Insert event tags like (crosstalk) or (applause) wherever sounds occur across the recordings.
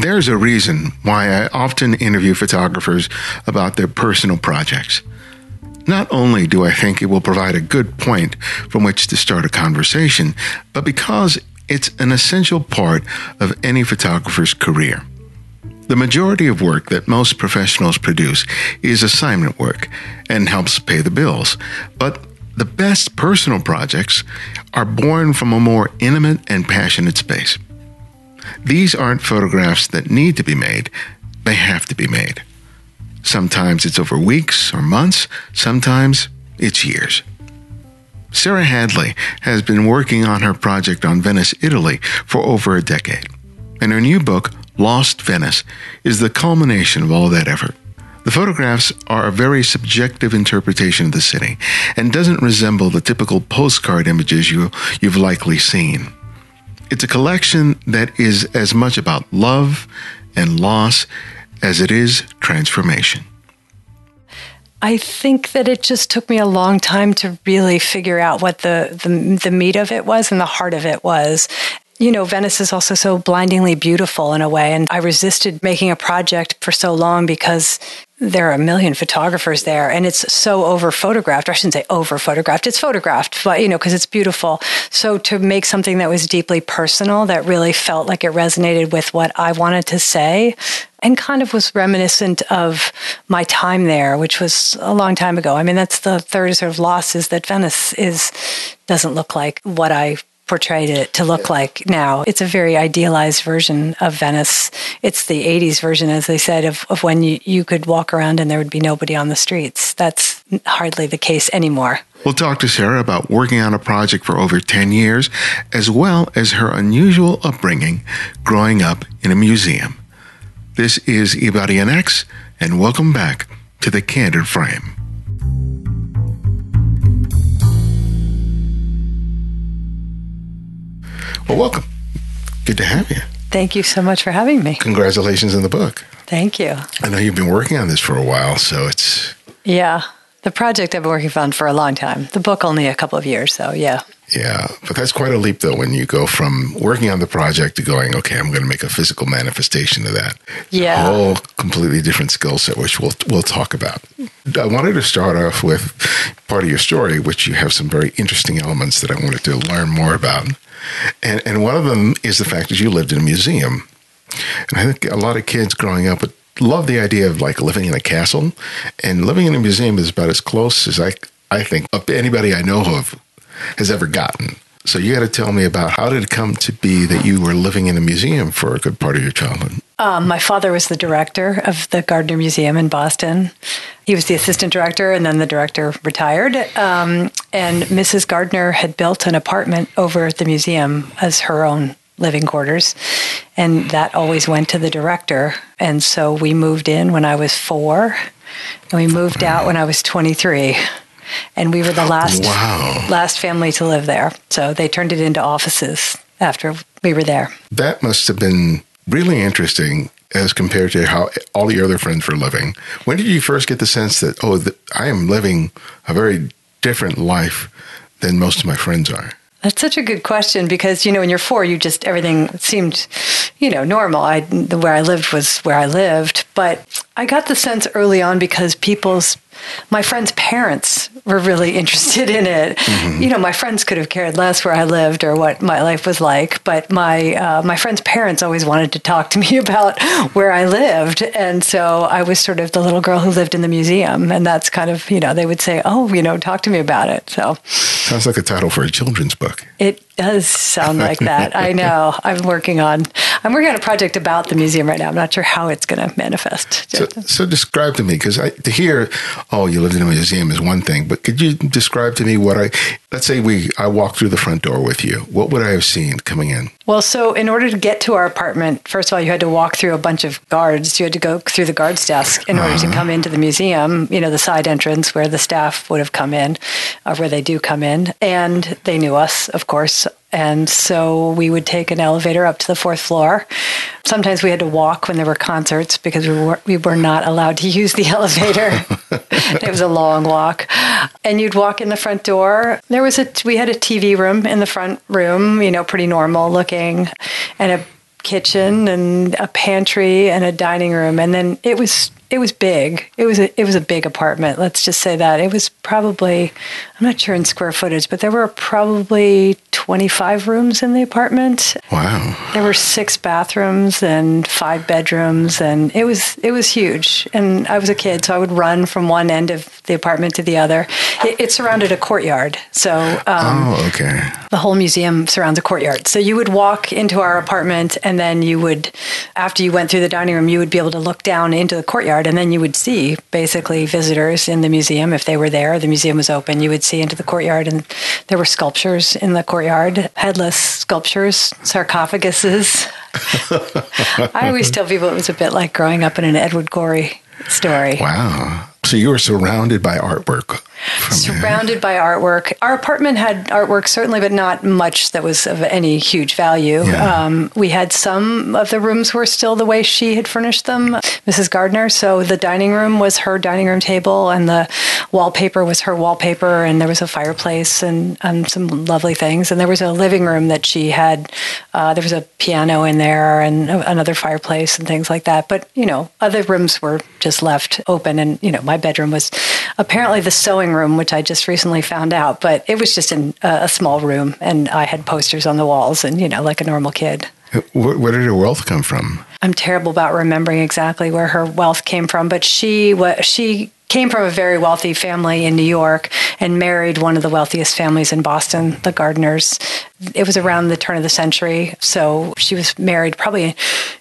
There's a reason why I often interview photographers about their personal projects. Not only do I think it will provide a good point from which to start a conversation, but because it's an essential part of any photographer's career. The majority of work that most professionals produce is assignment work and helps pay the bills. But the best personal projects are born from a more intimate and passionate space. These aren't photographs that need to be made, they have to be made. Sometimes it's over weeks or months, sometimes it's years. Sarah Hadley has been working on her project on Venice, Italy for over a decade, and her new book, Lost Venice, is the culmination of all that effort. The photographs are a very subjective interpretation of the city and doesn't resemble the typical postcard images you, you've likely seen. It's a collection that is as much about love and loss as it is transformation. I think that it just took me a long time to really figure out what the, the, the meat of it was and the heart of it was. You know, Venice is also so blindingly beautiful in a way, and I resisted making a project for so long because there are a million photographers there and it's so over photographed. I shouldn't say over photographed. It's photographed, but you know, because it's beautiful. So to make something that was deeply personal, that really felt like it resonated with what I wanted to say and kind of was reminiscent of my time there, which was a long time ago. I mean, that's the third sort of loss is that Venice is doesn't look like what I portrayed it to look like now. It's a very idealized version of Venice. It's the 80s version, as they said, of, of when you, you could walk around and there would be nobody on the streets. That's hardly the case anymore. We'll talk to Sarah about working on a project for over 10 years, as well as her unusual upbringing growing up in a museum. This is Ibarionex, and welcome back to the Candid Frame. Well, welcome. Good to have you. Thank you so much for having me. Congratulations on the book. Thank you. I know you've been working on this for a while, so it's. Yeah. The project I've been working on for a long time. The book only a couple of years, so yeah. Yeah, but that's quite a leap though when you go from working on the project to going, okay, I'm going to make a physical manifestation of that. Yeah, a whole completely different skill set, which we'll we'll talk about. I wanted to start off with part of your story, which you have some very interesting elements that I wanted to learn more about. And, and one of them is the fact that you lived in a museum. And I think a lot of kids growing up would love the idea of like living in a castle. And living in a museum is about as close as I, I think anybody I know of has ever gotten. So you got to tell me about how did it come to be that you were living in a museum for a good part of your childhood? Um, my father was the director of the Gardner Museum in Boston. He was the assistant director, and then the director retired. Um, and Mrs. Gardner had built an apartment over at the museum as her own living quarters, and that always went to the director. And so we moved in when I was four, and we moved out when I was 23 and we were the last wow. last family to live there. So they turned it into offices after we were there. That must have been really interesting as compared to how all your other friends were living. When did you first get the sense that oh, I am living a very different life than most of my friends are? That's such a good question because you know when you're four, you just everything seemed, you know, normal. I the where I lived was where I lived, but I got the sense early on because people's my friends' parents were really (laughs) interested in it. Mm-hmm. You know, my friends could have cared less where I lived or what my life was like, but my uh, my friends' parents always wanted to talk to me (laughs) about where I lived, and so I was sort of the little girl who lived in the museum, and that's kind of you know they would say, oh, you know, talk to me about it. So sounds like a title for a children's book. It does sound like that. I (laughs) know. I'm working on I'm working on a project about the museum right now. I'm not sure how it's going to manifest. So, so describe to me because to hear, oh, you lived in a museum is one thing, but could you describe to me what I let's say we I walk through the front door with you. What would I have seen coming in? Well, so in order to get to our apartment, first of all, you had to walk through a bunch of guards. You had to go through the guards desk in order uh-huh. to come into the museum. You know, the side entrance where the staff would have come in, or where they do come in, and they knew us, of course. And so we would take an elevator up to the fourth floor. Sometimes we had to walk when there were concerts because we were, we were not allowed to use the (laughs) elevator. (laughs) it was a long walk. And you'd walk in the front door. There was a, we had a TV room in the front room, you know, pretty normal looking, and a kitchen and a pantry and a dining room, and then it was it was big. It was a it was a big apartment. Let's just say that it was probably I'm not sure in square footage, but there were probably 25 rooms in the apartment. Wow. There were six bathrooms and five bedrooms, and it was it was huge. And I was a kid, so I would run from one end of the apartment to the other. It, it surrounded a courtyard, so um, oh, okay. The whole museum surrounds a courtyard. So you would walk into our apartment, and then you would, after you went through the dining room, you would be able to look down into the courtyard, and then you would see basically visitors in the museum if they were there. The museum was open. You would see into the courtyard, and there were sculptures in the courtyard, headless sculptures, sarcophaguses. (laughs) I always tell people it was a bit like growing up in an Edward Gorey story. Wow. So you are surrounded by artwork. Surrounded by artwork. Our apartment had artwork, certainly, but not much that was of any huge value. Yeah. Um, we had some of the rooms were still the way she had furnished them, Mrs. Gardner. So the dining room was her dining room table, and the wallpaper was her wallpaper, and there was a fireplace and, and some lovely things. And there was a living room that she had. Uh, there was a piano in there and another fireplace and things like that. But you know, other rooms were just left open, and you know, my bedroom was apparently the sewing room, which I just recently found out, but it was just in a, small room, and I had posters on the walls, and you know, like a normal kid. Uh, where, where did her wealth come from? I'm terrible about remembering exactly where her wealth came from, but she was she came from a very wealthy family in New York and married one of the wealthiest families in Boston, the Gardners. It was around the turn of the century. So she was married probably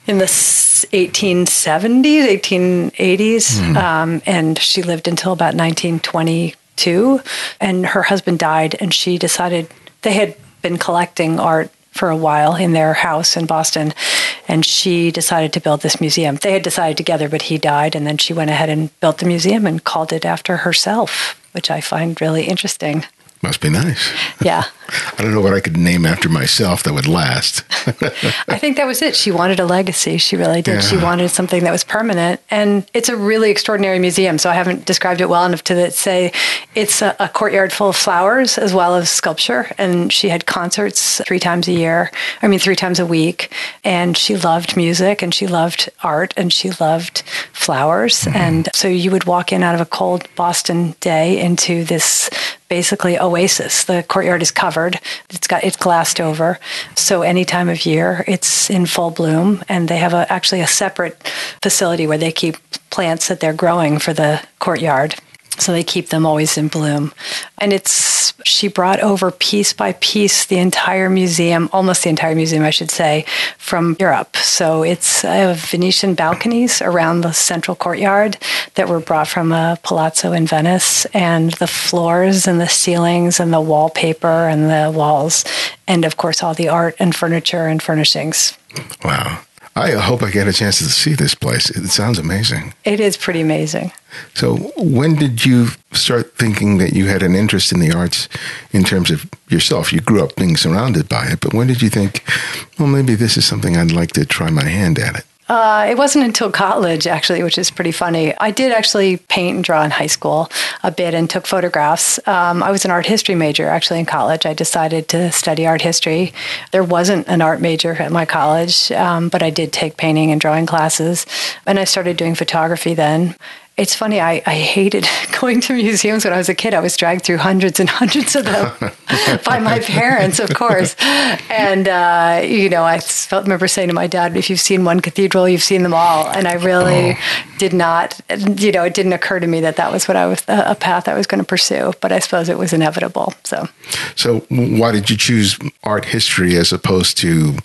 in the 1870s, 1880s. Mm. Um, and she lived until about 1922. And her husband died, and she decided they had been collecting art for a while in their house in Boston. And she decided to build this museum. They had decided together, but he died. And then she went ahead and built the museum and called it after herself, which I find really interesting. Must be nice. Yeah. (laughs) I don't know what I could name after myself that would last. (laughs) I think that was it. She wanted a legacy. She really did. Yeah. She wanted something that was permanent. And it's a really extraordinary museum. So I haven't described it well enough to say it's a, a courtyard full of flowers as well as sculpture. And she had concerts three times a year, I mean, three times a week. And she loved music and she loved art and she loved flowers. Mm-hmm. And so you would walk in out of a cold Boston day into this basically oasis. The courtyard is covered. It's got it's glassed over. So any time of year it's in full bloom and they have a, actually a separate facility where they keep plants that they're growing for the courtyard. So they keep them always in bloom. And it's, she brought over piece by piece the entire museum, almost the entire museum, I should say, from Europe. So it's uh, Venetian balconies around the central courtyard that were brought from a palazzo in Venice, and the floors and the ceilings and the wallpaper and the walls, and of course, all the art and furniture and furnishings. Wow. I hope I get a chance to see this place. It sounds amazing. It is pretty amazing. So, when did you start thinking that you had an interest in the arts in terms of yourself? You grew up being surrounded by it, but when did you think, well, maybe this is something I'd like to try my hand at it? Uh, it wasn't until college, actually, which is pretty funny. I did actually paint and draw in high school a bit and took photographs. Um, I was an art history major, actually, in college. I decided to study art history. There wasn't an art major at my college, um, but I did take painting and drawing classes. And I started doing photography then it's funny, I, I hated (laughs) going to museums when I was a kid. I was dragged through hundreds and hundreds of them (laughs) by my parents, of course. And, uh, you know, I felt, remember saying to my dad, if you've seen one cathedral, you've seen them all. And I really oh. did not, you know, it didn't occur to me that that was what I was, a path I was going to pursue. But I suppose it was inevitable. So, so why did you choose art history as opposed to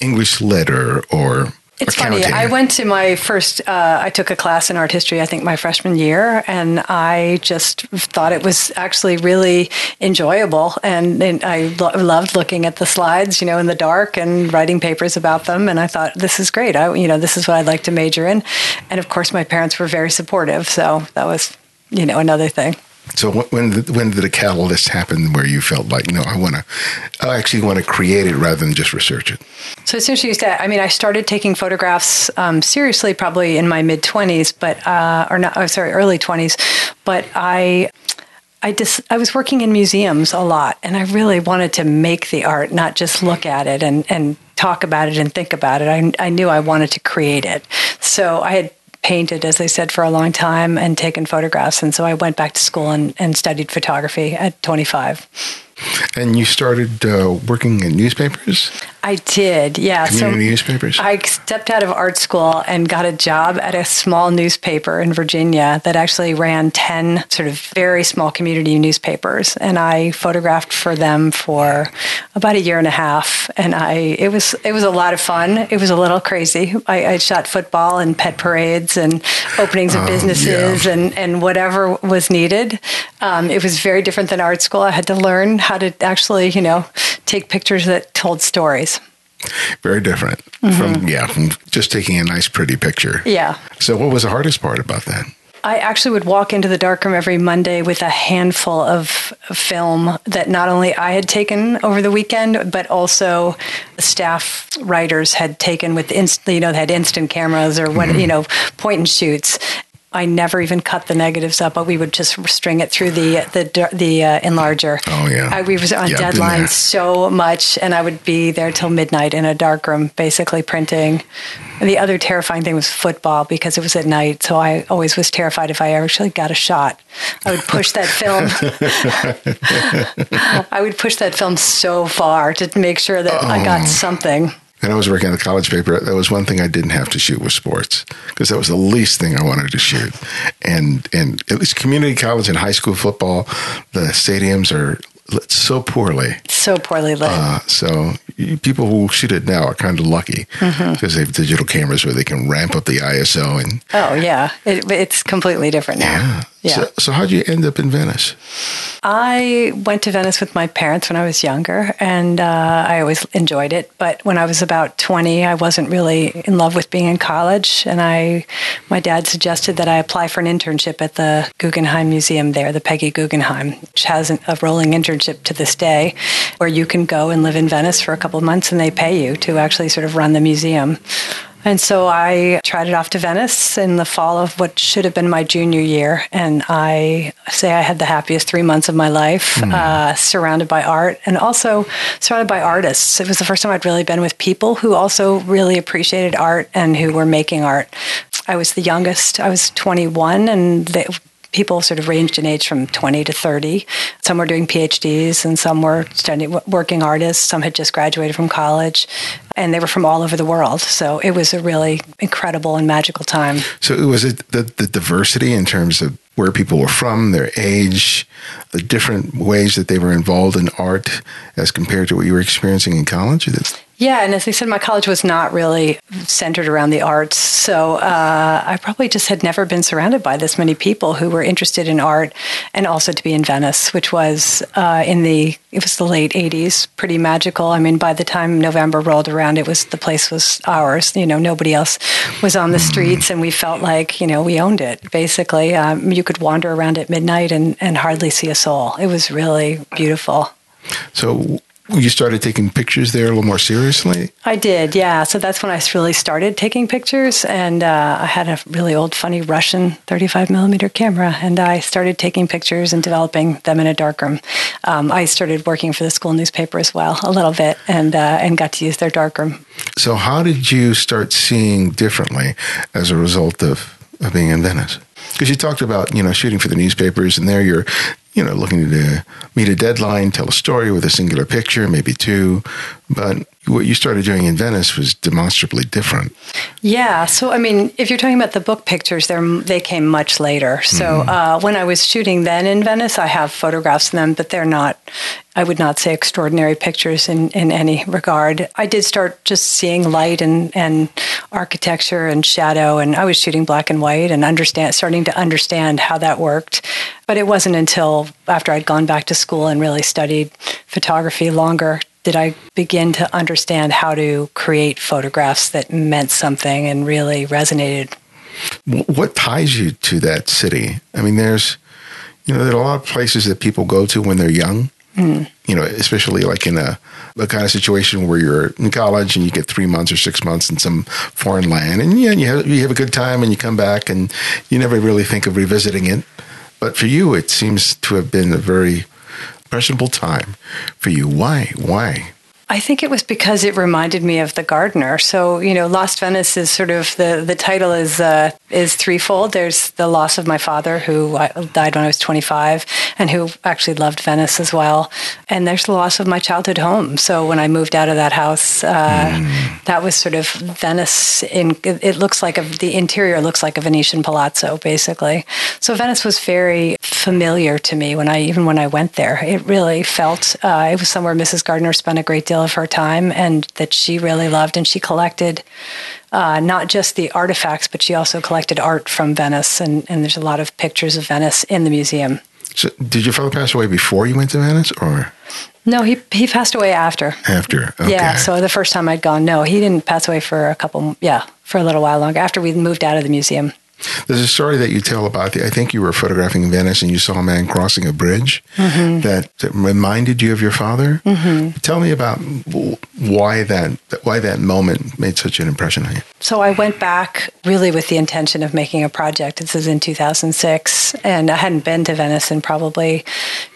English lit or it's funny. I went to my first, uh, I took a class in art history, I think my freshman year, and I just thought it was actually really enjoyable. And, and I lo- loved looking at the slides, you know, in the dark and writing papers about them. And I thought, this is great. I, you know, this is what I'd like to major in. And of course, my parents were very supportive. So that was, you know, another thing. So when did, when did the catalyst happen where you felt like, no, I want to, I actually want to create it rather than just research it? So as soon as you said, I mean, I started taking photographs um, seriously probably in my mid twenties, but uh, or not, oh, sorry, early twenties. But I I just I was working in museums a lot, and I really wanted to make the art, not just look at it and and talk about it and think about it. I, I knew I wanted to create it. So I had painted, as I said, for a long time and taken photographs. And so I went back to school and, and studied photography at 25. And you started uh, working in newspapers? I did, yeah. Community so newspapers? I stepped out of art school and got a job at a small newspaper in Virginia that actually ran 10 sort of very small community newspapers. And I photographed for them for about a year and a half. And I it was it was a lot of fun. It was a little crazy. I, I shot football and pet parades and openings of um, businesses yeah. and, and whatever was needed. Um, it was very different than art school. I had to learn how to actually, you know, take pictures that told stories. Very different mm-hmm. from yeah, from just taking a nice pretty picture. Yeah. So what was the hardest part about that? I actually would walk into the darkroom every Monday with a handful of film that not only I had taken over the weekend, but also staff writers had taken with inst- you know they had instant cameras or what mm-hmm. you know point and shoots, I never even cut the negatives up, but we would just string it through the the the uh, enlarger. Oh yeah, I, we was on yeah, deadline so much, and I would be there till midnight in a dark room, basically printing. And the other terrifying thing was football because it was at night, so I always was terrified if I actually got a shot. I would push that film. (laughs) (laughs) I would push that film so far to make sure that oh. I got oh. something. And I was working on the college paper. That was one thing I didn't have to shoot was sports because that was the least thing I wanted to shoot. And and at least community college and high school football, the stadiums are lit so poorly. So poorly lit. Uh, so people who shoot it now are kind of lucky because mm-hmm. they have digital cameras where they can ramp up the ISO and. Oh yeah, it, it's completely different now. Yeah. Yeah. So, so how did you end up in Venice? I went to Venice with my parents when I was younger, and uh, I always enjoyed it. But when I was about 20, I wasn't really in love with being in college, and I, my dad suggested that I apply for an internship at the Guggenheim Museum there, the Peggy Guggenheim, which has a rolling internship to this day, where you can go and live in Venice for a couple of months, and they pay you to actually sort of run the museum. And so I tried it off to Venice in the fall of what should have been my junior year. And I say I had the happiest three months of my life, mm. uh, surrounded by art and also surrounded by artists. It was the first time I'd really been with people who also really appreciated art and who were making art. I was the youngest. I was 21, and they, people sort of ranged in age from 20 to 30. Some were doing PhDs and some were studying, working artists. Some had just graduated from college and they were from all over the world. So it was a really incredible and magical time. So it was it the, the diversity in terms of where people were from, their age, the different ways that they were involved in art as compared to what you were experiencing in college? Yeah, and as I said, my college was not really centered around the arts. So uh, I probably just had never been surrounded by this many people who were interested in art and also to be in Venice, which was uh, in the, it was the late 80s, pretty magical. I mean, by the time November rolled around, it was, the place was ours. You know, nobody else was on the mm-hmm. streets and we felt like, you know, we owned it, basically. Um, you could wander around at midnight and, and hardly see a soul. It was really beautiful. So you started taking pictures there a little more seriously? I did, yeah. So that's when I really started taking pictures. And uh, I had a really old, funny Russian 35 millimeter camera. And I started taking pictures and developing them in a darkroom. Um, I started working for the school newspaper as well, a little bit, and, uh, and got to use their darkroom. So, how did you start seeing differently as a result of, of being in Venice? because you talked about you know shooting for the newspapers and there you're you know, looking to meet a deadline, tell a story with a singular picture, maybe two. But what you started doing in Venice was demonstrably different. Yeah. So, I mean, if you're talking about the book pictures, they came much later. So, mm-hmm. uh, when I was shooting then in Venice, I have photographs of them, but they're not, I would not say extraordinary pictures in, in any regard. I did start just seeing light and, and architecture and shadow, and I was shooting black and white and understand, starting to understand how that worked. But it wasn't until after I'd gone back to school and really studied photography longer did I begin to understand how to create photographs that meant something and really resonated. What ties you to that city? I mean, there's, you know, there are a lot of places that people go to when they're young. Mm. You know, especially like in a, a kind of situation where you're in college and you get three months or six months in some foreign land, and yeah, you have you have a good time and you come back and you never really think of revisiting it. But for you, it seems to have been a very impressionable time for you. Why? Why? I think it was because it reminded me of The Gardner. So, you know, Lost Venice is sort of the, the title is uh, is threefold. There's the loss of my father, who died when I was 25, and who actually loved Venice as well. And there's the loss of my childhood home. So when I moved out of that house, uh, mm. that was sort of Venice. In it looks like a, the interior looks like a Venetian palazzo, basically. So Venice was very familiar to me when I even when I went there. It really felt uh, it was somewhere Mrs. Gardner spent a great deal of her time and that she really loved. And she collected uh, not just the artifacts, but she also collected art from Venice. And, and there's a lot of pictures of Venice in the museum. So, did your father pass away before you went to Venice, or? No, he he passed away after. After, okay. yeah. So the first time I'd gone, no, he didn't pass away for a couple, yeah, for a little while longer after we moved out of the museum. There's a story that you tell about the, I think you were photographing Venice and you saw a man crossing a bridge mm-hmm. that, reminded you of your father. Mm-hmm. Tell me about why that why that moment made such an impression on you. So I went back really with the intention of making a project. This is in 2006, and I hadn't been to Venice in probably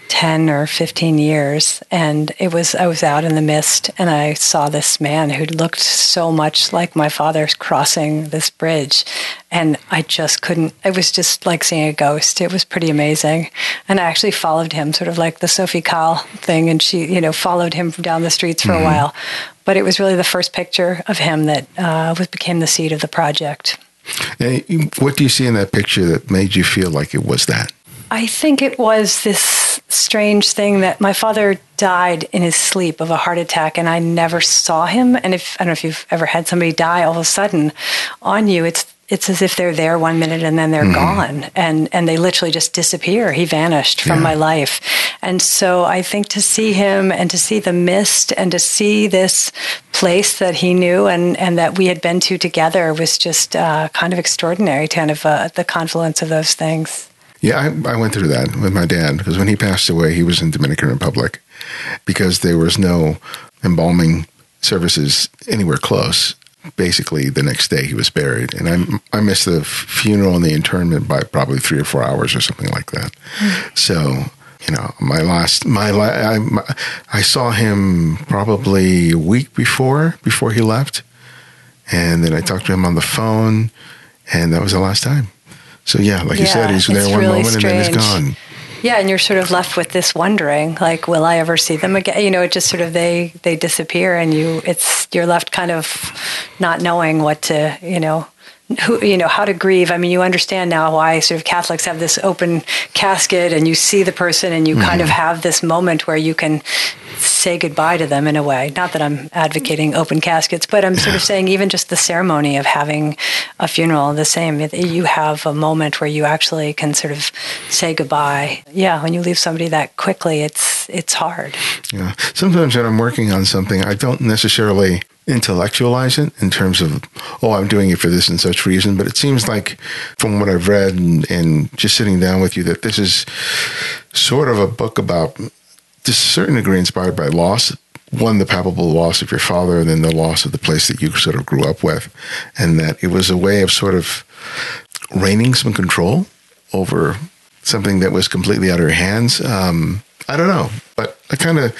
10 or 15 years and it was I was out in the mist and I saw this man who looked so much like my father crossing this bridge and I just couldn't it was just like seeing a ghost. It was pretty amazing. And I actually followed him sort of like the Sophie Calle thing and she you know followed him down the streets for mm-hmm. a while. But it was really the first picture of him that uh, was became the seed of the project. And what do you see in that picture that made you feel like it was that? I think it was this strange thing that my father died in his sleep of a heart attack and I never saw him. And if I don't know if you've ever had somebody die all of a sudden on you, it's it's as if they're there one minute and then they're mm-hmm. gone and and they literally just disappear he vanished from yeah. my life and so i think to see him and to see the mist and to see this place that he knew and and that we had been to together was just uh, kind of extraordinary kind of uh, the confluence of those things yeah, I, I went through that with my dad because when he passed away, he was in Dominican Republic because there was no embalming services anywhere close. Basically, the next day he was buried, and I I missed the funeral and the interment by probably three or four hours or something like that. Mm. So you know, my last, my, I, my, I saw him probably a week before, before he left. And then I talked to him on the phone, and that was the last time. So yeah, like yeah, you said, he's there one really moment strange. and then he's gone. Yeah, and you're sort of left with this wondering, like, will I ever see them again? You know, it just sort of they they disappear, and you it's you're left kind of not knowing what to, you know, who you know how to grieve. I mean, you understand now why sort of Catholics have this open casket, and you see the person, and you mm-hmm. kind of mm-hmm. have this moment where you can say goodbye to them in a way. Not that I'm advocating open caskets, but I'm sort of (laughs) saying even just the ceremony of having a funeral, the same. You have a moment where you actually can sort of say goodbye. Yeah, when you leave somebody that quickly, it's it's hard. Yeah. Sometimes when I'm working on something, I don't necessarily intellectualize it in terms of, oh, I'm doing it for this and such reason. But it seems like, from what I've read and, and just sitting down with you, that this is sort of a book about, to a certain degree, inspired by loss. One, the palpable loss of your father, and then the loss of the place that you sort of grew up with. And that it was a way of sort of reigning some control over something that was completely out of your hands. Um, I don't know, but I kind of,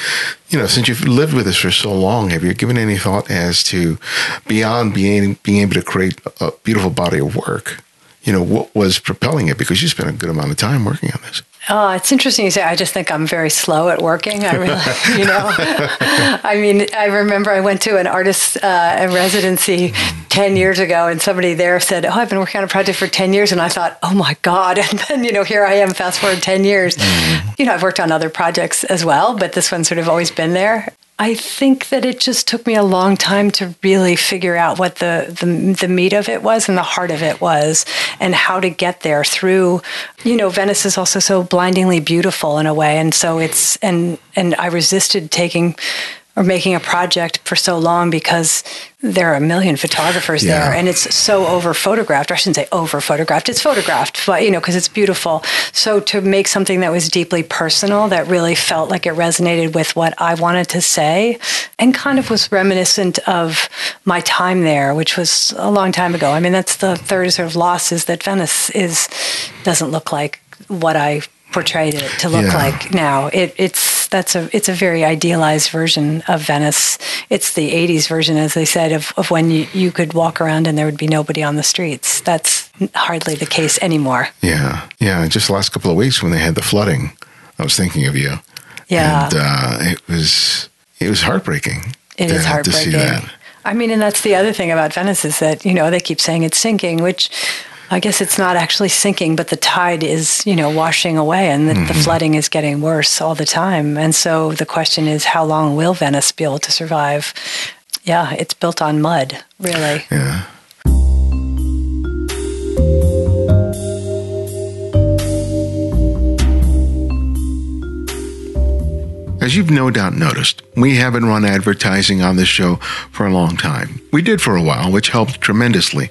you know, since you've lived with this for so long, have you given any thought as to beyond being being able to create a beautiful body of work? You know, what was propelling it? Because you spent a good amount of time working on this. Oh, it's interesting you say. I just think I'm very slow at working. I really, (laughs) you know, I mean, I remember I went to an artist uh, residency ten years ago, and somebody there said, "Oh, I've been working on a project for ten years," and I thought, "Oh my god!" (laughs) And then, you know, here I am, fast forward ten years. Mm-hmm. You know, I've worked on other projects as well, but this one's sort of always been there. I think that it just took me a long time to really figure out what the, the, the meat of it was and the heart of it was, and how to get there through. You know, Venice is also so blindingly beautiful in a way, and so it's and and I resisted taking or making a project for so long because there are a million photographers yeah. there and it's so over photographed. I shouldn't say over photographed, it's photographed, but you know, because it's beautiful. So to make something that was deeply personal, that really felt like it resonated with what I wanted to say and kind of was reminiscent of my time there, which was a long time ago. I mean, that's the third sort of loss is that Venice is doesn't look like what I portrayed it to look yeah. like now. It, it's that's a it's a very idealized version of Venice. It's the '80s version, as they said, of, of when you, you could walk around and there would be nobody on the streets. That's hardly the case anymore. Yeah, yeah. Just the last couple of weeks when they had the flooding, I was thinking of you. Yeah, and uh, it was it was heartbreaking. It is heartbreaking. To see that. I mean, and that's the other thing about Venice is that you know they keep saying it's sinking, which I guess it's not actually sinking, but the tide is, you know, washing away and the, mm-hmm. the, flooding is getting worse all the time. And so the question is, how long will Venice be able to survive? Yeah, it's built on mud, really. Yeah. As you've no doubt noticed, we haven't run advertising on this show for a long time. We did for a while, which helped tremendously,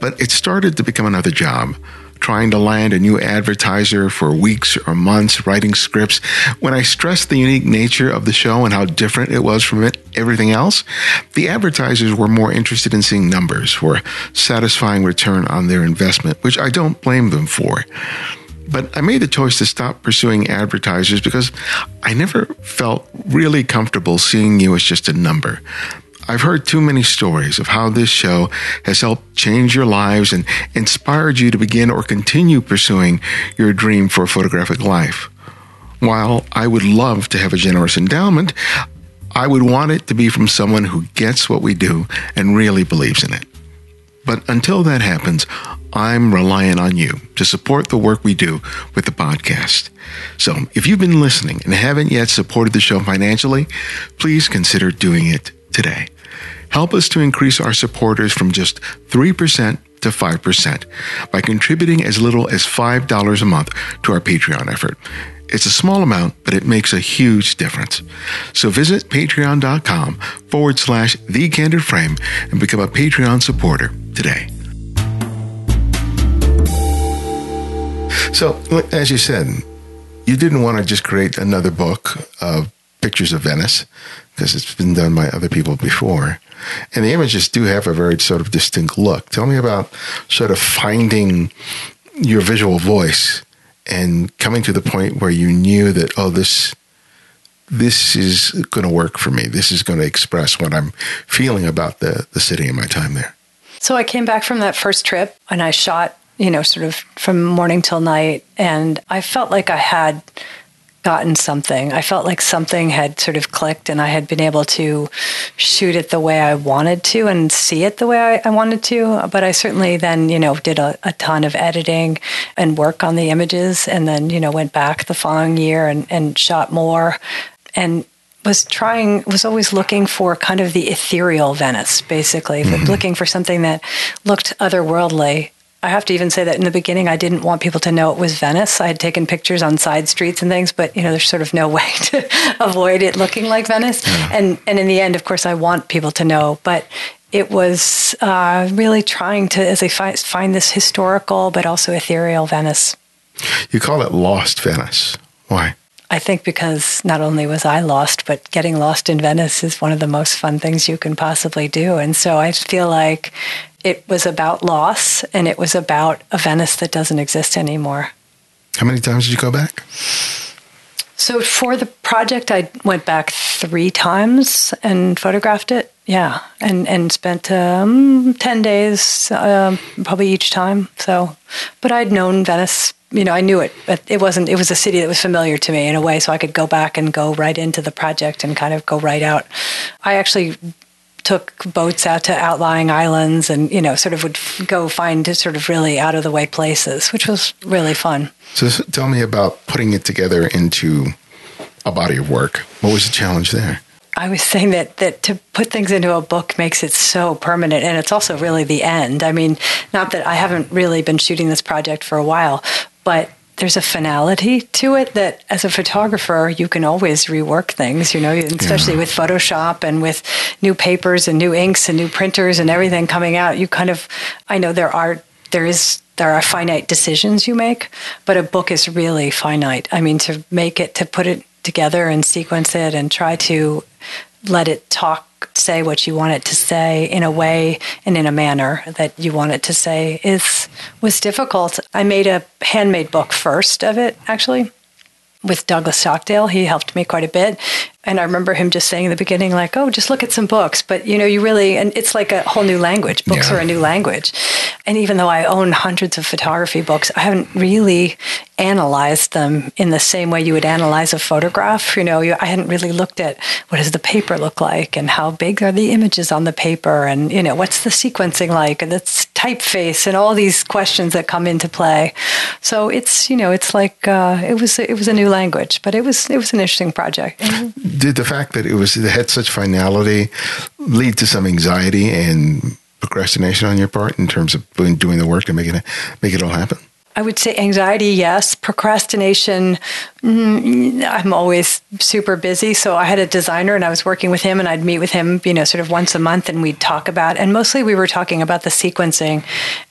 but it started to become another job. Trying to land a new advertiser for weeks or months, writing scripts. When I stressed the unique nature of the show and how different it was from it, everything else, the advertisers were more interested in seeing numbers for satisfying return on their investment, which I don't blame them for. But I made the choice to stop pursuing advertisers because I never felt really comfortable seeing you as just a number. I've heard too many stories of how this show has helped change your lives and inspired you to begin or continue pursuing your dream for a photographic life. While I would love to have a generous endowment, I would want it to be from someone who gets what we do and really believes in it. But until that happens, I'm relying on you to support the work we do with the podcast. So if you've been listening and haven't yet supported the show financially, please consider doing it today. Help us to increase our supporters from just 3% to 5% by contributing as little as $5 a month to our Patreon effort. It's a small amount, but it makes a huge difference. So visit patreon.com forward slash the candid frame and become a Patreon supporter today. So, as you said, you didn't want to just create another book of pictures of Venice because it's been done by other people before. And the images do have a very sort of distinct look. Tell me about sort of finding your visual voice and coming to the point where you knew that, oh, this this is going to work for me. This is going to express what I'm feeling about the, the city and my time there. So I came back from that first trip and I shot, you know, sort of from morning till night. And I felt like I had gotten something. I felt like something had sort of clicked and I had been able to shoot it the way I wanted to and see it the way I, I wanted to. But I certainly then, you know, did a, a, ton of editing and work on the images and then, you know, went back the following year and, and shot more. And was trying was always looking for kind of the ethereal Venice, basically, mm-hmm. looking for something that looked otherworldly. I have to even say that in the beginning, I didn't want people to know it was Venice. I had taken pictures on side streets and things, but you know, there's sort of no (laughs) way to avoid it looking like Venice. Yeah. And and in the end, of course, I want people to know, but it was uh, really trying to, as I find, find this historical but also ethereal Venice. You call it lost Venice. Why? I think because not only was I lost, but getting lost in Venice is one of the most fun things you can possibly do. And so I feel like it was about loss and it was about a Venice that doesn't exist anymore. How many times did you go back? So for the project, I went back three times and photographed it. Yeah, and and spent um, ten days uh, probably each time. So, but I'd known Venice you know, I knew it, but it wasn't, it was a city that was familiar to me in a way. So I could go back and go right into the project and kind of go right out. I actually took boats out to outlying islands and, you know, sort of would go find sort of really out of the way places, which was really fun. So tell me about putting it together into a body of work. What was the challenge there? I was saying that that to put things into a book makes it so permanent, and it's also really the end. I mean, not that I haven't really been shooting this project for a while, but there's a finality to it that as a photographer you can always rework things you know especially yeah. with photoshop and with new papers and new inks and new printers and everything coming out you kind of i know there are there is there are finite decisions you make but a book is really finite i mean to make it to put it together and sequence it and try to let it talk say what you want it to say in a way and in a manner that you want it to say is was difficult. I made a handmade book first of it actually with Douglas Stockdale. He helped me quite a bit. And I remember him just saying in the beginning, like, oh, just look at some books. But, you know, you really, and it's like a whole new language. Books yeah. are a new language. And even though I own hundreds of photography books, I haven't really analyzed them in the same way you would analyze a photograph. You know, I hadn't really looked at what does the paper look like and how big are the images on the paper and, you know, what's the sequencing like and it's typeface and all these questions that come into play. So it's, you know, it's like, uh, it was, it was a new language, but it was, it was an interesting project did the fact that it was it had such finality lead to some anxiety and procrastination on your part in terms of doing the work to make it make it all happen? I would say anxiety, yes. Procrastination, mm, I'm always super busy. So I had a designer and I was working with him and I'd meet with him, you know, sort of once a month and we'd talk about, and mostly we were talking about the sequencing.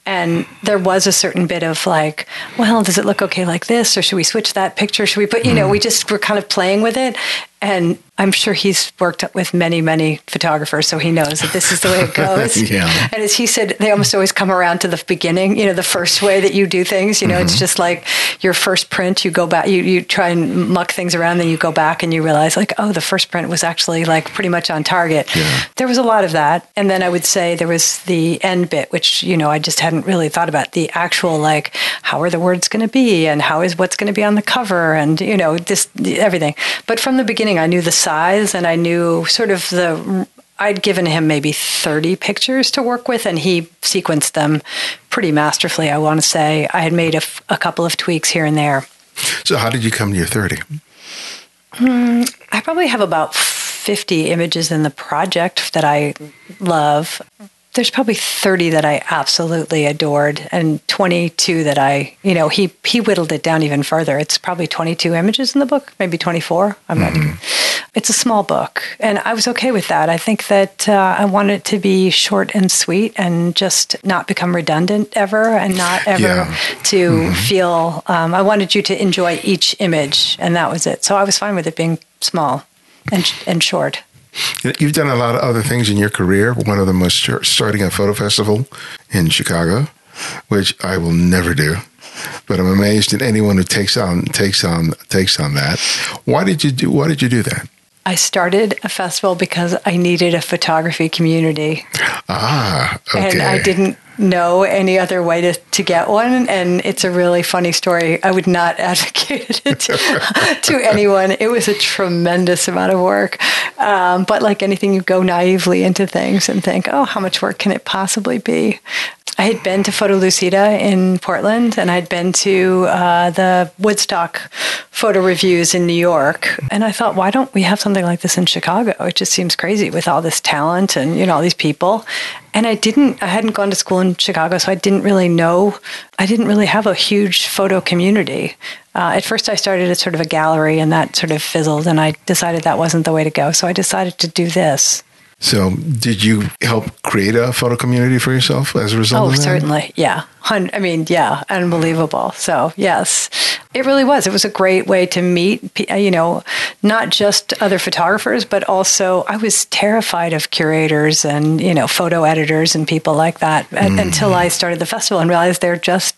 And there was a certain bit of like, well, does it look okay like this? Or should we switch that picture? Should we put, you know, we just were kind of playing with it. And I'm sure he's worked with many, many photographers, so he knows that this is the way it (laughs) goes. yeah. And as he said, they almost always come around to the beginning, you know, the first way that you do things. You know, mm-hmm. it's just like your first print, you go back, you, you try and muck things around, then you go back and you realize, like, oh, the first print was actually like pretty much on target. Yeah. There was a lot of that. And then I would say there was the end bit, which, you know, I just hadn't really thought about the actual, like, how are the words going to be and how is what's going to be on the cover and, you know, this, everything. But from the beginning, I knew the size and I knew sort of the I'd given him maybe 30 pictures to work with, and he sequenced them pretty masterfully, I want to say. I had made a, a couple of tweaks here and there. So, how did you come to your 30? Mm, I probably have about 50 images in the project that I love there's probably 30 that I absolutely adored and 22 that I, you know, he he whittled it down even further. It's probably 22 images in the book, maybe 24. I'm mm-hmm. not It's a small book and I was okay with that. I think that uh, I wanted it to be short and sweet and just not become redundant ever and not (laughs) ever yeah. to mm-hmm. feel um, I wanted you to enjoy each image and that was it. So I was fine with it being small and and short. You've done a lot of other things in your career. One of them was starting a photo festival in Chicago, which I will never do. But I'm amazed at anyone who takes on takes on takes on that. Why did you do? Why did you do that? I started a festival because I needed a photography community. Ah, okay. And I didn't know any other way to, to get one. And it's a really funny story. I would not (laughs) advocate it to anyone. It was a tremendous amount of work. Um, but like anything, you go naively into things and think, oh, how much work can it possibly be? I had been to Photo Lucida in Portland and I'd been to uh, the Woodstock photo reviews in New York. And I thought, why don't we have something like this in Chicago? It just seems crazy with all this talent and, you know, all these people. And I didn't, I hadn't gone to school in Chicago, so I didn't really know, I didn't really have a huge photo community. Uh, at first, I started at sort of a gallery and that sort of fizzled, and I decided that wasn't the way to go. So I decided to do this. So, did you help create a photo community for yourself as a result? Oh, certainly, yeah. I mean, yeah, unbelievable. So, yes, it really was. It was a great way to meet, you know, not just other photographers, but also I was terrified of curators and, you know, photo editors and people like that mm. until I started the festival and realized they're just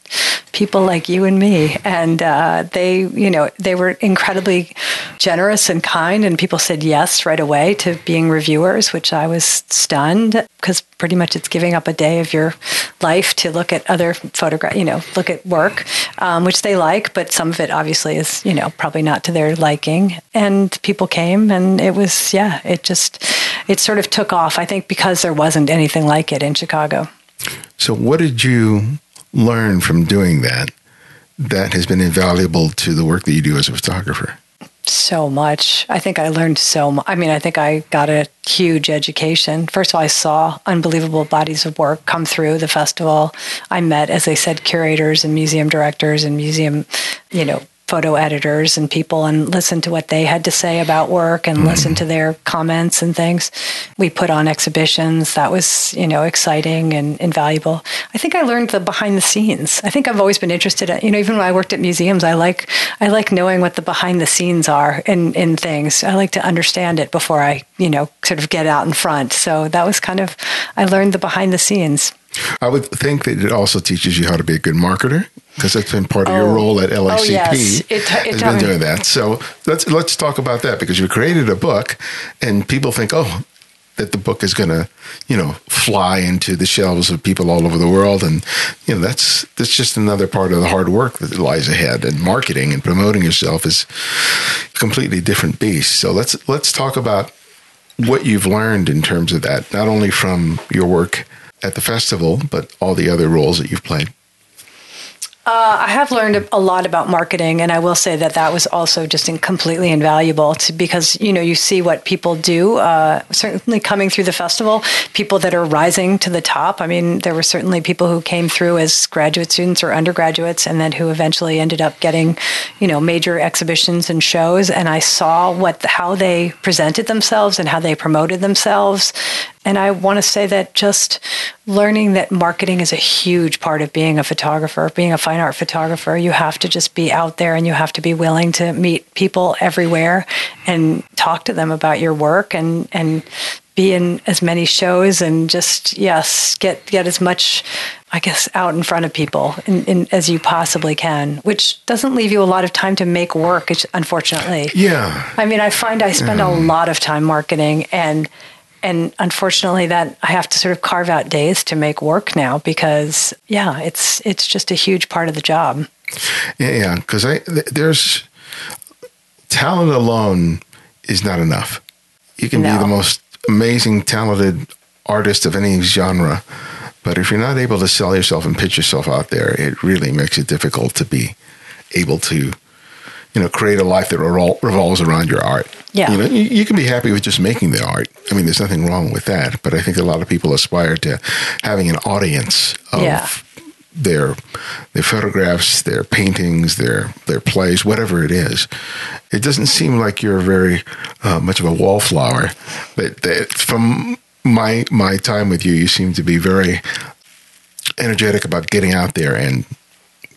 people like you and me. And uh, they, you know, they were incredibly generous and kind, and people said yes right away to being reviewers, which I was stunned because pretty much it's giving up a day of your life to look at other photograph, you know, look at work, um, which they like, but some of it obviously is, you know, probably not to their liking. And people came and it was, yeah, it just, it sort of took off, I think, because there wasn't anything like it in Chicago. So, what did you learn from doing that that has been invaluable to the work that you do as a photographer? so much. I think I learned so much. I mean, I think I got a huge education. First of all, I saw unbelievable bodies of work come through the festival. I met, as I said, curators and museum directors and museum, you know, photo editors and people and listen to what they had to say about work and mm listen to their comments and things. We put on exhibitions. That was, you know, exciting and invaluable. I think I learned the behind the scenes. I think I've always been interested in, you know, even when I worked at museums, I like I like knowing what the behind the scenes are in in things. I like to understand it before I, you know, sort of get out in front. So that was kind of I learned the behind the scenes. I would think that it also teaches you how to be a good marketer because that's been part of oh. your role at LACP. Oh, yes. it, it has been doing that. So let's let's talk about that because you created a book, and people think, oh, that the book is going to, you know, fly into the shelves of people all over the world, and you know that's that's just another part of the hard work that lies ahead. And marketing and promoting yourself is a completely different beast. So let's let's talk about what you've learned in terms of that, not only from your work at the festival, but all the other roles that you've played. Uh, I have learned a lot about marketing, and I will say that that was also just completely invaluable to, because you know you see what people do. Uh, certainly, coming through the festival, people that are rising to the top. I mean, there were certainly people who came through as graduate students or undergraduates, and then who eventually ended up getting, you know, major exhibitions and shows. And I saw what how they presented themselves and how they promoted themselves, and I want to say that just learning that marketing is a huge part of being a photographer, being a fine art photographer. You have to just be out there and you have to be willing to meet people everywhere and talk to them about your work and, and be in as many shows and just yes get get as much I guess out in front of people in, in, as you possibly can, which doesn't leave you a lot of time to make work. Unfortunately, yeah. I mean, I find I spend yeah. a lot of time marketing, and and unfortunately that I have to sort of carve out days to make work now because yeah, it's it's just a huge part of the job. Yeah, because I there's talent alone is not enough. You can no. be the most amazing, talented artist of any genre, but if you're not able to sell yourself and pitch yourself out there, it really makes it difficult to be able to you know, create a life that revolves around your art. Yeah. You know, you, you, can be happy with just making the art. I mean, there's nothing wrong with that. But I think a lot of people aspire to having an audience of yeah. their their photographs, their paintings, their their plays, whatever it is. It doesn't seem like you're very uh, much of a wallflower, but that from my my time with you, you seem to be very energetic about getting out there and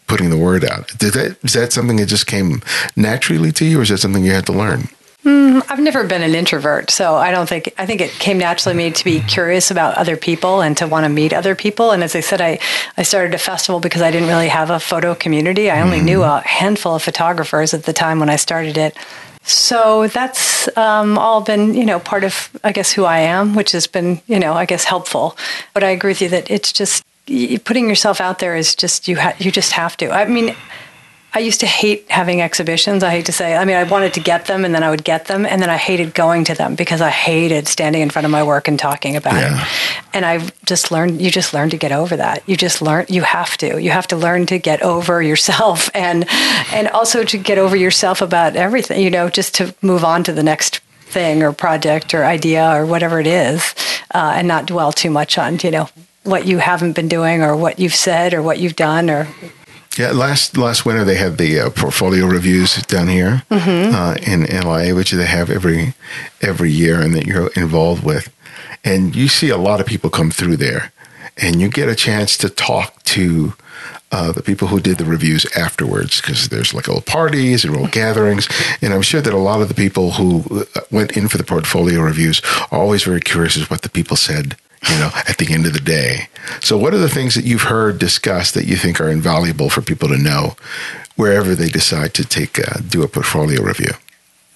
putting the word out. Did that is that something that just came naturally to you, or is that something you had to learn? Mm, I've never been an introvert, so I don't think I think it came naturally to me to be curious about other people and to want to meet other people. And as I said, I I started a festival because I didn't really have a photo community. I only mm. knew a handful of photographers at the time when I started it. So that's um, all been, you know, part of, I guess, who I am, which has been, you know, I guess helpful. But I agree with you that it's just putting yourself out there is just you ha- you just have to. I mean, I used to hate having exhibitions. I hate to say. I mean, I wanted to get them, and then I would get them, and then I hated going to them because I hated standing in front of my work and talking about yeah. it. And I just learned. You just learn to get over that. You just learn. You have to. You have to learn to get over yourself, (laughs) and and also to get over yourself about everything. You know, just to move on to the next thing or project or idea or whatever it is, uh, and not dwell too much on you know what you haven't been doing or what you've said or what you've done or yeah, last last winter they had the uh, portfolio reviews down here mm-hmm. uh, in LA, which they have every every year, and that you're involved with. And you see a lot of people come through there, and you get a chance to talk to uh, the people who did the reviews afterwards because there's like little parties and little gatherings. And I'm sure that a lot of the people who uh, went in for the portfolio reviews are always very curious as what the people said you know, at the end of the day. So, what are the things that you've heard discussed that you think are invaluable for people to know wherever they decide to take uh, do a portfolio review?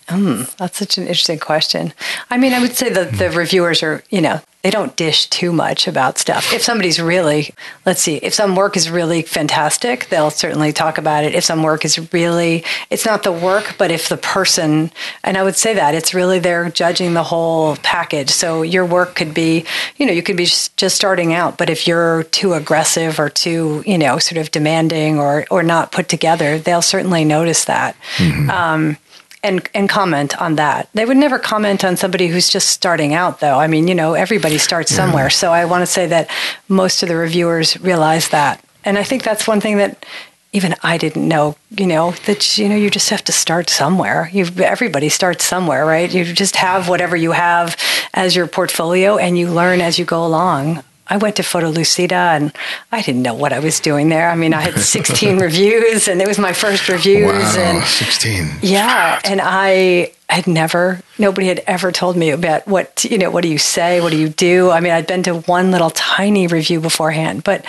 Mm, that's such an interesting question. I mean, I would say that the reviewers are, you know, they don't dish too much about stuff. If somebody's really, let's see, if some work is really fantastic, they'll certainly talk about it. If some work is really, it's not the work, but if the person, and I would say that it's really they're judging the whole package. So your work could be, you know, you could be just starting out, but if you're too aggressive or too, you know, sort of demanding or or not put together, they'll certainly notice that. Mm-hmm. Um, and and comment on that. They would never comment on somebody who's just starting out, though. I mean, you know, everybody starts yeah. somewhere. So I want to say that most of the reviewers realize that, and I think that's one thing that even I didn't know. You know that you know you just have to start somewhere. You everybody starts somewhere, right? You just have whatever you have as your portfolio, and you learn as you go along. I went to Photolucida and I didn't know what I was doing there. I mean, I had 16 (laughs) reviews and it was my first reviews. Wow, and 16. Yeah. And I had never, nobody had ever told me about what, you know, what do you say? What do you do? I mean, I'd been to one little tiny review beforehand, but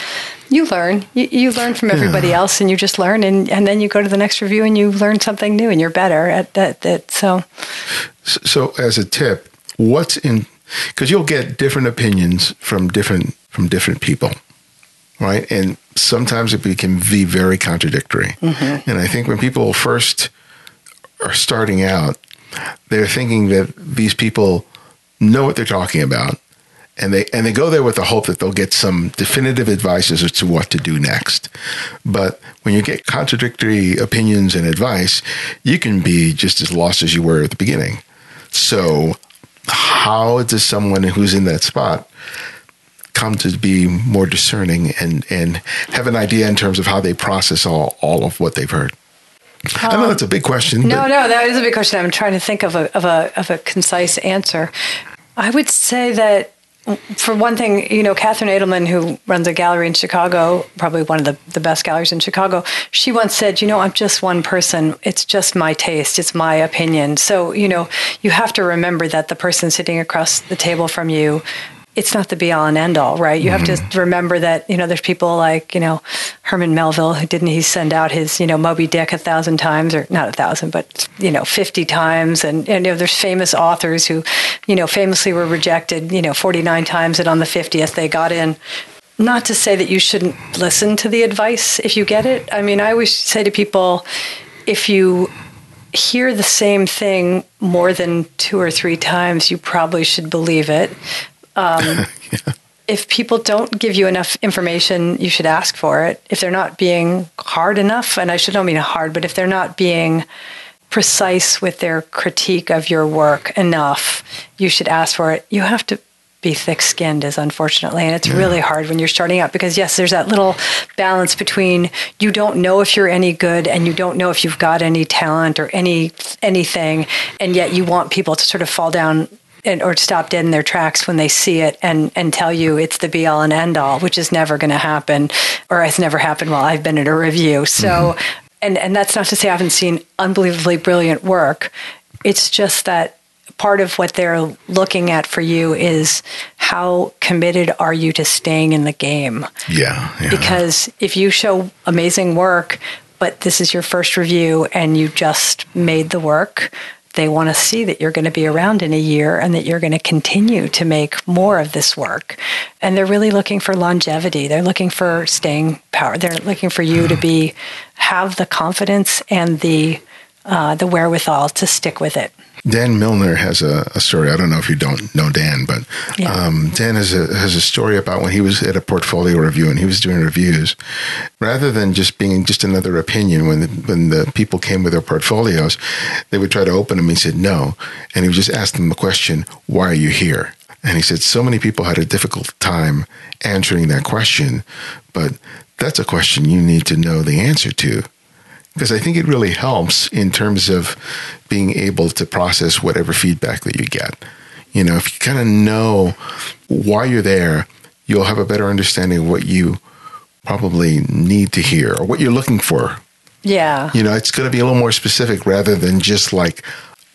you learn. You, you learn from everybody yeah. else and you just learn. And, and then you go to the next review and you learn something new and you're better at that. that so. so, as a tip, what's in because you'll get different opinions from different from different people right and sometimes it can be very contradictory mm-hmm. and i think when people first are starting out they're thinking that these people know what they're talking about and they and they go there with the hope that they'll get some definitive advice as to what to do next. But when you get contradictory opinions and advice, you can be just as lost as you were at the beginning. So how does someone who's in that spot come to be more discerning and, and have an idea in terms of how they process all, all of what they've heard? Um, I know that's a big question. No, but. no, that is a big question. I'm trying to think of a, of a, of a concise answer. I would say that for one thing, you know, Catherine Edelman, who runs a gallery in Chicago, probably one of the, the best galleries in Chicago, she once said, you know, I'm just one person. It's just my taste. It's my opinion. So, you know, you have to remember that the person sitting across the table from you it's not the be all and end all, right? You mm-hmm. have to mm-hmm. remember that, you know, there's people like, you know, Herman Melville, didn't he send out his, you know, Moby Dick a thousand times, or not a thousand, but, you know, 50 times. And, and you know, there's famous authors who, you know, famously were rejected, you know, 49 times, and on the 50th they got in. Not to say that you shouldn't listen to the advice if you get it. I mean, I always say to people, if you hear the same thing more than two or three times, you probably should believe it. Um, (laughs) yeah. If people don't give you enough information, you should ask for it. If they're not being hard enough, and I should not mean hard, but if they're not being precise with their critique of your work enough, you should ask for it. You have to be thick skinned as unfortunately and it's yeah. really hard when you're starting out because yes there's that little balance between you don't know if you're any good and you don't know if you've got any talent or any anything and yet you want people to sort of fall down and, or stop dead in their tracks when they see it and, and tell you it's the be all and end all, which is never going to happen, or has never happened while I've been at a review. So, mm-hmm. and, and that's not to say I haven't seen unbelievably brilliant work. It's just that part of what they're looking at for you is how committed are you to staying in the game? Yeah, yeah. Because if you show amazing work, but this is your first review and you just made the work, they want to see that you're going to be around in a year and that you're going to continue to make more of this work. And they're really looking for longevity. They're looking for staying power. They're looking for you to be have the confidence and the uh, the wherewithal to stick with it. Dan Milnor has a, a, story. I don't know if you don't know Dan, but yeah. um, Dan has a, has a story about when he was at a portfolio review and he was doing reviews. Rather than just being just another opinion, when the, when the people came with their portfolios, they would try to open them. He said no, and he would just ask them the question, "Why are you here?" And he said so many people had a difficult time answering that question, but that's a question you need to know the answer to because I think it really helps in terms of being able to process whatever feedback that you get. You know, if you kind of know why you're there, you'll have a better understanding of what you probably need to hear or what you're looking for. Yeah. You know, it's going to be a little more specific rather than just like,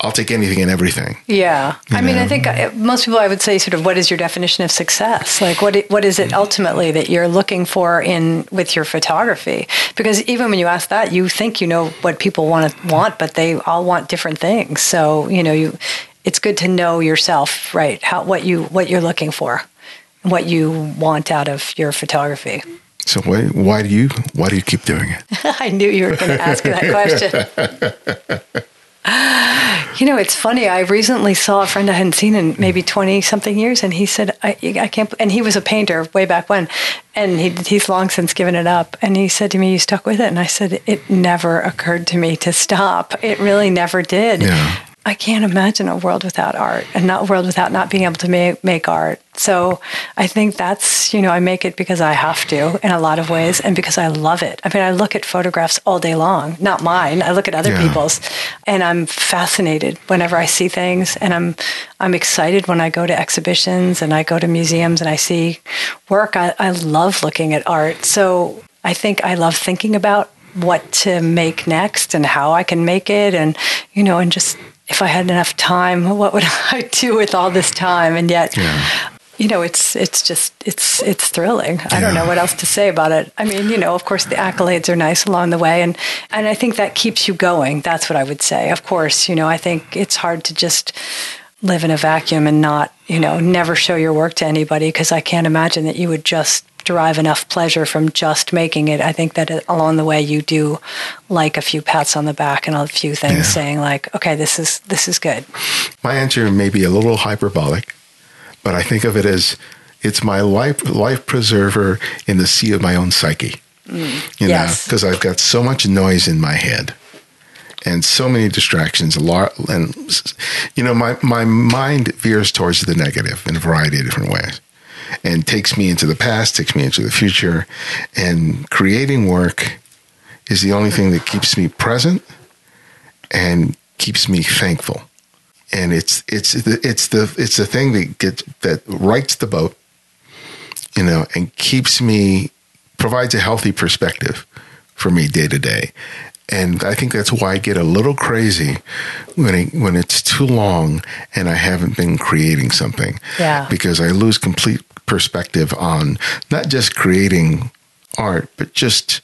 I'll take anything and everything. Yeah. I know? mean, I think uh, most people I would say sort of what is your definition of success? Like what what is it ultimately that you're looking for in with your photography? Because even when you ask that, you think you know what people want to want, but they all want different things. So, you know, you it's good to know yourself, right? How what you what you're looking for, what you want out of your photography. So why why do you why do you keep doing it? (laughs) I knew you were going to ask that question. (laughs) You know, it's funny. I recently saw a friend I hadn't seen in maybe 20 something years, and he said, I, I can't, and he was a painter way back when, and he, he's long since given it up. And he said to me, You stuck with it? And I said, It never occurred to me to stop. It really never did. Yeah. I can't imagine a world without art and not a world without not being able to make, make art. So I think that's, you know, I make it because I have to in a lot of ways and because I love it. I mean, I look at photographs all day long, not mine. I look at other yeah. people's and I'm fascinated whenever I see things and I'm I'm excited when I go to exhibitions and I go to museums and I see work. I, I love looking at art. So I think I love thinking about what to make next and how I can make it and you know and just if I had enough time, what would (laughs) I do with all this time? And yet, yeah. you know, it's it's just it's it's thrilling. Yeah. I don't know what else to say about it. I mean, you know, of course, the accolades are nice along the way, and and I think that keeps you going. That's what I would say. Of course, you know, I think it's hard to just live in a vacuum and not, you know, never show your work to anybody because I can't imagine that you would just derive enough pleasure from just making it. I think that along the way you do like a few pats on the back and a few things yeah. saying like, okay, this is this is good. My answer may be a little hyperbolic, but I think of it as it's my life life preserver in the sea of my own psyche. Mm, you know, because I've got so much noise in my head and so many distractions a lot and you know my my mind veers towards the negative in a variety of different ways and takes me into the past, takes me into the future. And creating work is the only thing that keeps me present and keeps me thankful. And it's it's the it's the it's the thing that gets that rights the boat, you know, and keeps me provides a healthy perspective for me day to day. And I think that's why I get a little crazy when it, when it's too long and I haven't been creating something. Yeah. Because I lose complete perspective on not just creating art, but just,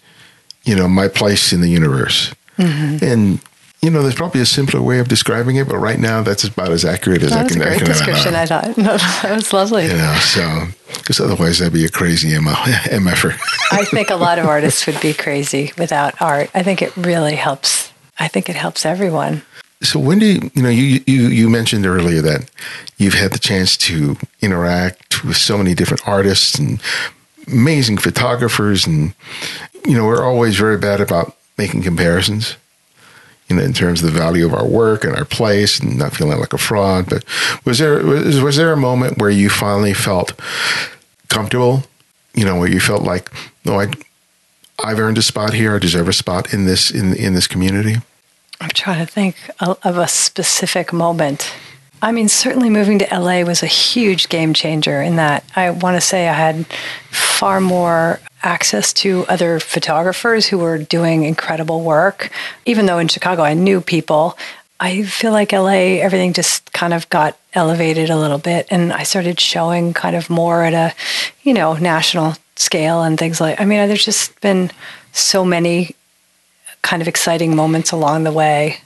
you know, my place in the universe. Mm-hmm. And, you know, there's probably a simpler way of describing it, but right now that's about as accurate as that I can. That was a great description, I thought. (laughs) No, that was lovely. You know, so, because otherwise that'd be a crazy MFer. (laughs) I think a lot of artists would be crazy without art. I think it really helps. I think it helps everyone. So when do you, you know you, you you mentioned earlier that you've had the chance to interact with so many different artists and amazing photographers and you know we're always very bad about making comparisons you know in terms of the value of our work and our place and not feeling like a fraud. But was there was, was there a moment where you finally felt comfortable you know where you felt like no I I've earned a spot here. I deserve a spot in this in in this community I'm trying to think of a specific moment. I mean, certainly moving to LA was a huge game changer in that I want to say I had far more access to other photographers who were doing incredible work. Even though in Chicago I knew people, I feel like LA, everything just kind of got elevated a little bit. And I started showing kind of more at a, you know, national scale and things like, I mean, there's just been so many kind of exciting moments along the way.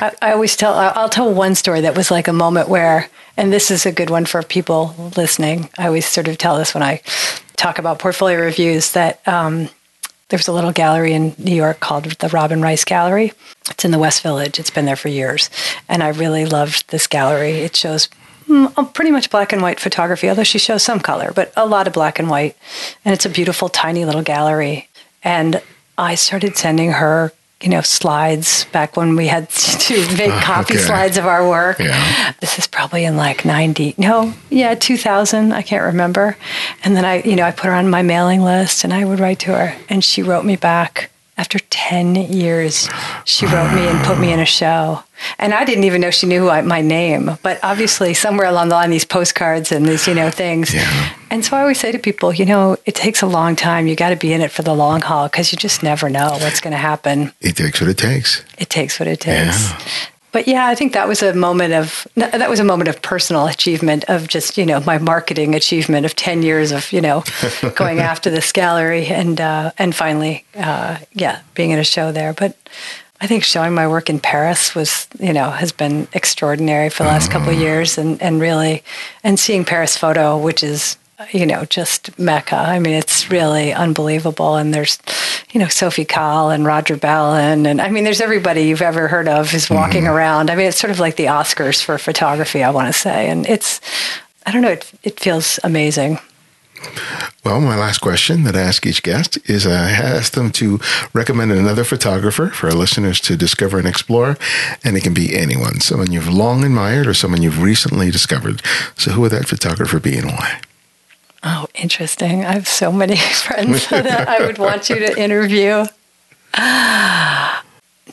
I, I always tell, I'll tell one story that was like a moment where, and this is a good one for people listening. I always sort of tell this when I talk about portfolio reviews that um, there's a little gallery in New York called the Robin Rice Gallery. It's in the West Village. It's been there for years. And I really loved this gallery. It shows mm, pretty much black and white photography, although she shows some color, but a lot of black and white. And it's a beautiful, tiny little gallery. And I started sending her, you know, slides back when we had to make uh, copy okay. slides of our work. Yeah. This is probably in like 90, no, yeah, 2000, I can't remember. And then I, you know, I put her on my mailing list and I would write to her and she wrote me back after 10 years, she wrote me and put me in a show. And I didn't even know she knew I, my name, but obviously somewhere along the line, these postcards and these, you know, things. Yeah. And so I always say to people, you know, it takes a long time. You got to be in it for the long haul because you just never know what's going to happen. It takes what it takes. It takes what it takes. Yeah but yeah, I think that was a moment of that was a moment of personal achievement of just you know my marketing achievement of ten years of you know (laughs) going after this gallery and uh, and finally uh, yeah being in a show there. But I think showing my work in Paris was you know has been extraordinary for the last couple of years and and really and seeing Paris photo, which is you know, just mecca. I mean, it's really unbelievable. And there's, you know, Sophie Calle and Roger Ballen. And I mean, there's everybody you've ever heard of is walking mm-hmm. around. I mean, it's sort of like the Oscars for photography, I want to say. And it's, I don't know, it, it feels amazing. Well, my last question that I ask each guest is I ask them to recommend another photographer for our listeners to discover and explore. And it can be anyone, someone you've long admired or someone you've recently discovered. So, who would that photographer be and why? Oh, interesting. I have so many (laughs) friends that I would want you to (laughs) interview.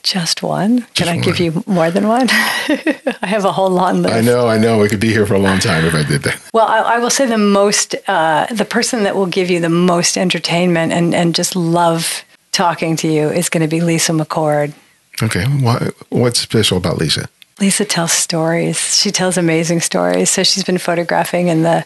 Just one? Can I one. give you more than one? (laughs) I have a whole long list. I know, I know. We could be here for a long time if I did that. (laughs) Well, I, I will say the most, uh, the person that will give you the most entertainment and, and just love talking to you is going to be Lisa McCord. Okay. What, what's special about Lisa? Lisa tells stories. She tells amazing stories. So she's been photographing in the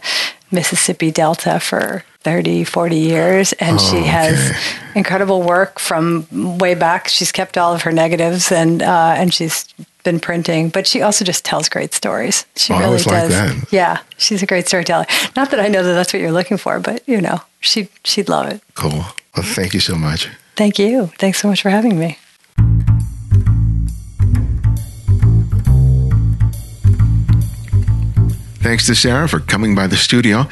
Mississippi Delta for 30, 40 years. And oh, she has okay. incredible work from way back. She's kept all of her negatives and, uh, and she's been printing, but she also just tells great stories. She oh, really does. Like. Yeah, she's a great storyteller. Not that I know that that's what you're looking for, but you know, she she'd love it. Cool. Well, thank you so much. Thank you. Thanks so much for having me. Thanks to Sarah for coming by the studio.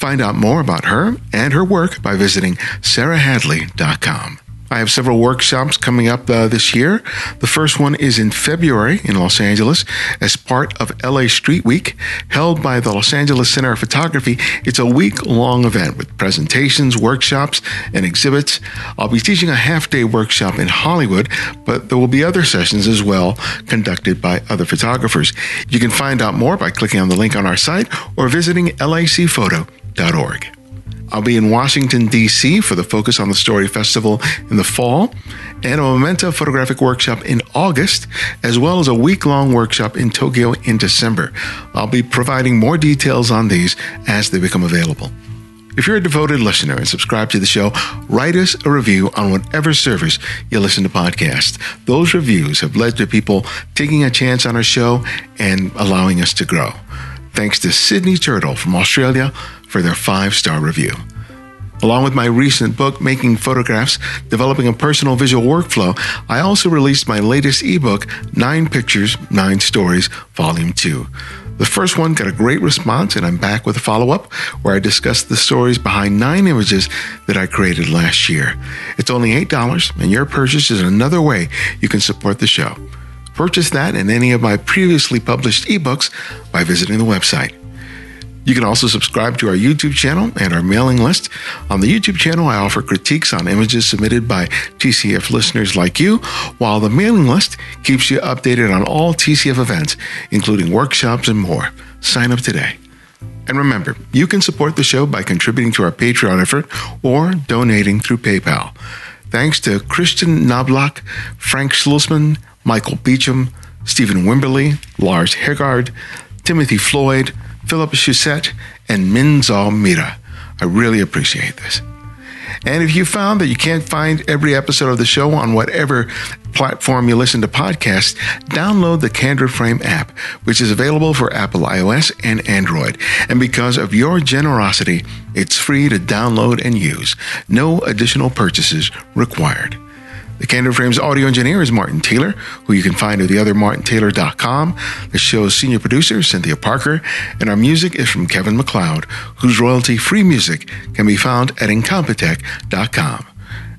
Find out more about her and her work by visiting sarahhadley.com. I have several workshops coming up uh, this year. The first one is in February in Los Angeles as part of LA Street Week, held by the Los Angeles Center of Photography. It's a week long event with presentations, workshops, and exhibits. I'll be teaching a half day workshop in Hollywood, but there will be other sessions as well conducted by other photographers. You can find out more by clicking on the link on our site or visiting lacphoto.org. I'll be in Washington, D.C. for the Focus on the Story Festival in the fall and a Memento photographic workshop in August, as well as a week long workshop in Tokyo in December. I'll be providing more details on these as they become available. If you're a devoted listener and subscribe to the show, write us a review on whatever service you listen to podcasts. Those reviews have led to people taking a chance on our show and allowing us to grow. Thanks to Sydney Turtle from Australia for their five star review. Along with my recent book, Making Photographs Developing a Personal Visual Workflow, I also released my latest ebook, Nine Pictures, Nine Stories, Volume 2. The first one got a great response, and I'm back with a follow up where I discuss the stories behind nine images that I created last year. It's only $8, and your purchase is another way you can support the show. Purchase that and any of my previously published ebooks by visiting the website. You can also subscribe to our YouTube channel and our mailing list. On the YouTube channel, I offer critiques on images submitted by TCF listeners like you, while the mailing list keeps you updated on all TCF events, including workshops and more. Sign up today. And remember, you can support the show by contributing to our Patreon effort or donating through PayPal. Thanks to Christian Knobloch, Frank Schlusman, Michael Beecham, Stephen Wimberly, Lars Hegard, Timothy Floyd, Philip Shusett, and Minzal Mira. I really appreciate this. And if you found that you can't find every episode of the show on whatever platform you listen to podcasts, download the Candid Frame app, which is available for Apple iOS and Android. And because of your generosity, it's free to download and use. No additional purchases required. The Candid Frames audio engineer is Martin Taylor, who you can find at theothermartintaylor.com. The show's senior producer, Cynthia Parker, and our music is from Kevin MacLeod, whose royalty-free music can be found at incompetech.com.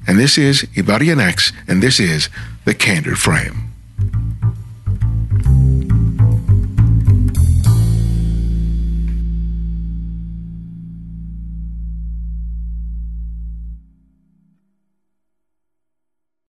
And this is Ibarionex, and this is The Candid Frame.